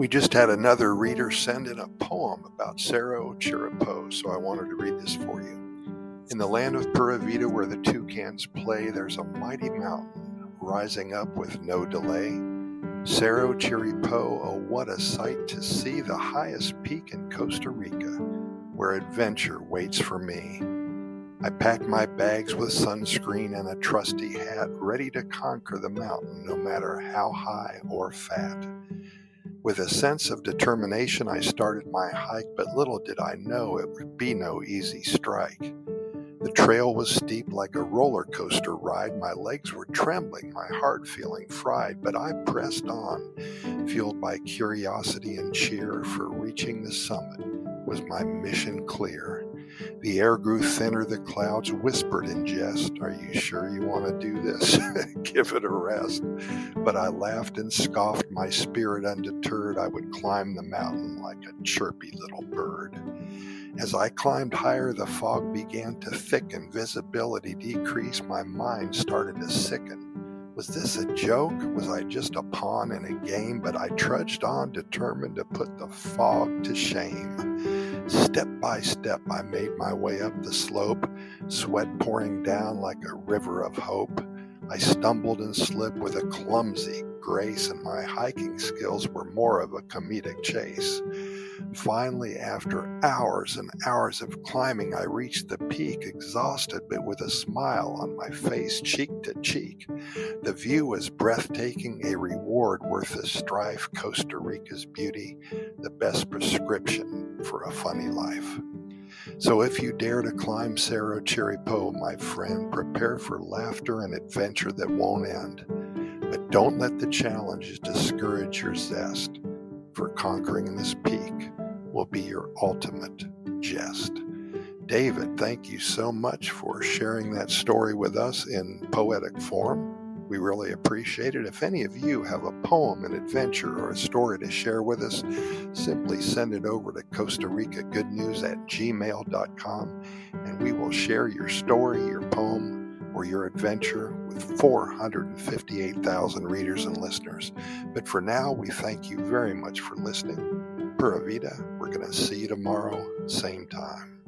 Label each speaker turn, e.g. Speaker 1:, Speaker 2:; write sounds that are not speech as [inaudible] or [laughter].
Speaker 1: We just had another reader send in a poem about Cerro Chirripó, so I wanted to read this for you. In the land of Pura Vida, where the toucans play, there's a mighty mountain rising up with no delay. Cerro Chirripó, oh, what a sight to see, the highest peak in Costa Rica, where adventure waits for me. I packed my bags with sunscreen and a trusty hat, ready to conquer the mountain, no matter how high or fat. With a sense of determination, I started my hike, but little did I know it would be no easy strike. The trail was steep like a roller coaster ride. My legs were trembling, my heart feeling fried, but I pressed on, fueled by curiosity and cheer, for reaching the summit was my mission clear. The air grew thinner, the clouds whispered in jest, Are you sure you want to do this? [laughs] Give it a rest. But I laughed and scoffed, my spirit undeterred. I would climb the mountain like a chirpy little bird. As I climbed higher, the fog began to thicken, visibility decreased, my mind started to sicken. Was this a joke? Was I just a pawn in a game? But I trudged on, determined to put the fog to shame. Step by step, I made my way up the slope, sweat pouring down like a river of hope. I stumbled and slipped with a clumsy grace, and my hiking skills were more of a comedic chase. Finally, after hours and hours of climbing, I reached the peak, exhausted but with a smile on my face, cheek to cheek. The view was breathtaking, a reward worth the strife. Costa Rica's beauty, the best prescription for a funny life. So if you dare to climb Cerro Chirripó, my friend, prepare for laughter and adventure that won't end. But don't let the challenges discourage your zest, for conquering this peak will be your ultimate jest. David, thank you so much for sharing that story with us in poetic form. We really appreciate it. If any of you have a poem, an adventure, or a story to share with us, simply send it over to Costa Rica Good News at gmail.com and we will share your story, your poem, or your adventure with 458,000 readers and listeners. But for now, we thank you very much for listening. Pura Vida, we're going to see you tomorrow, same time.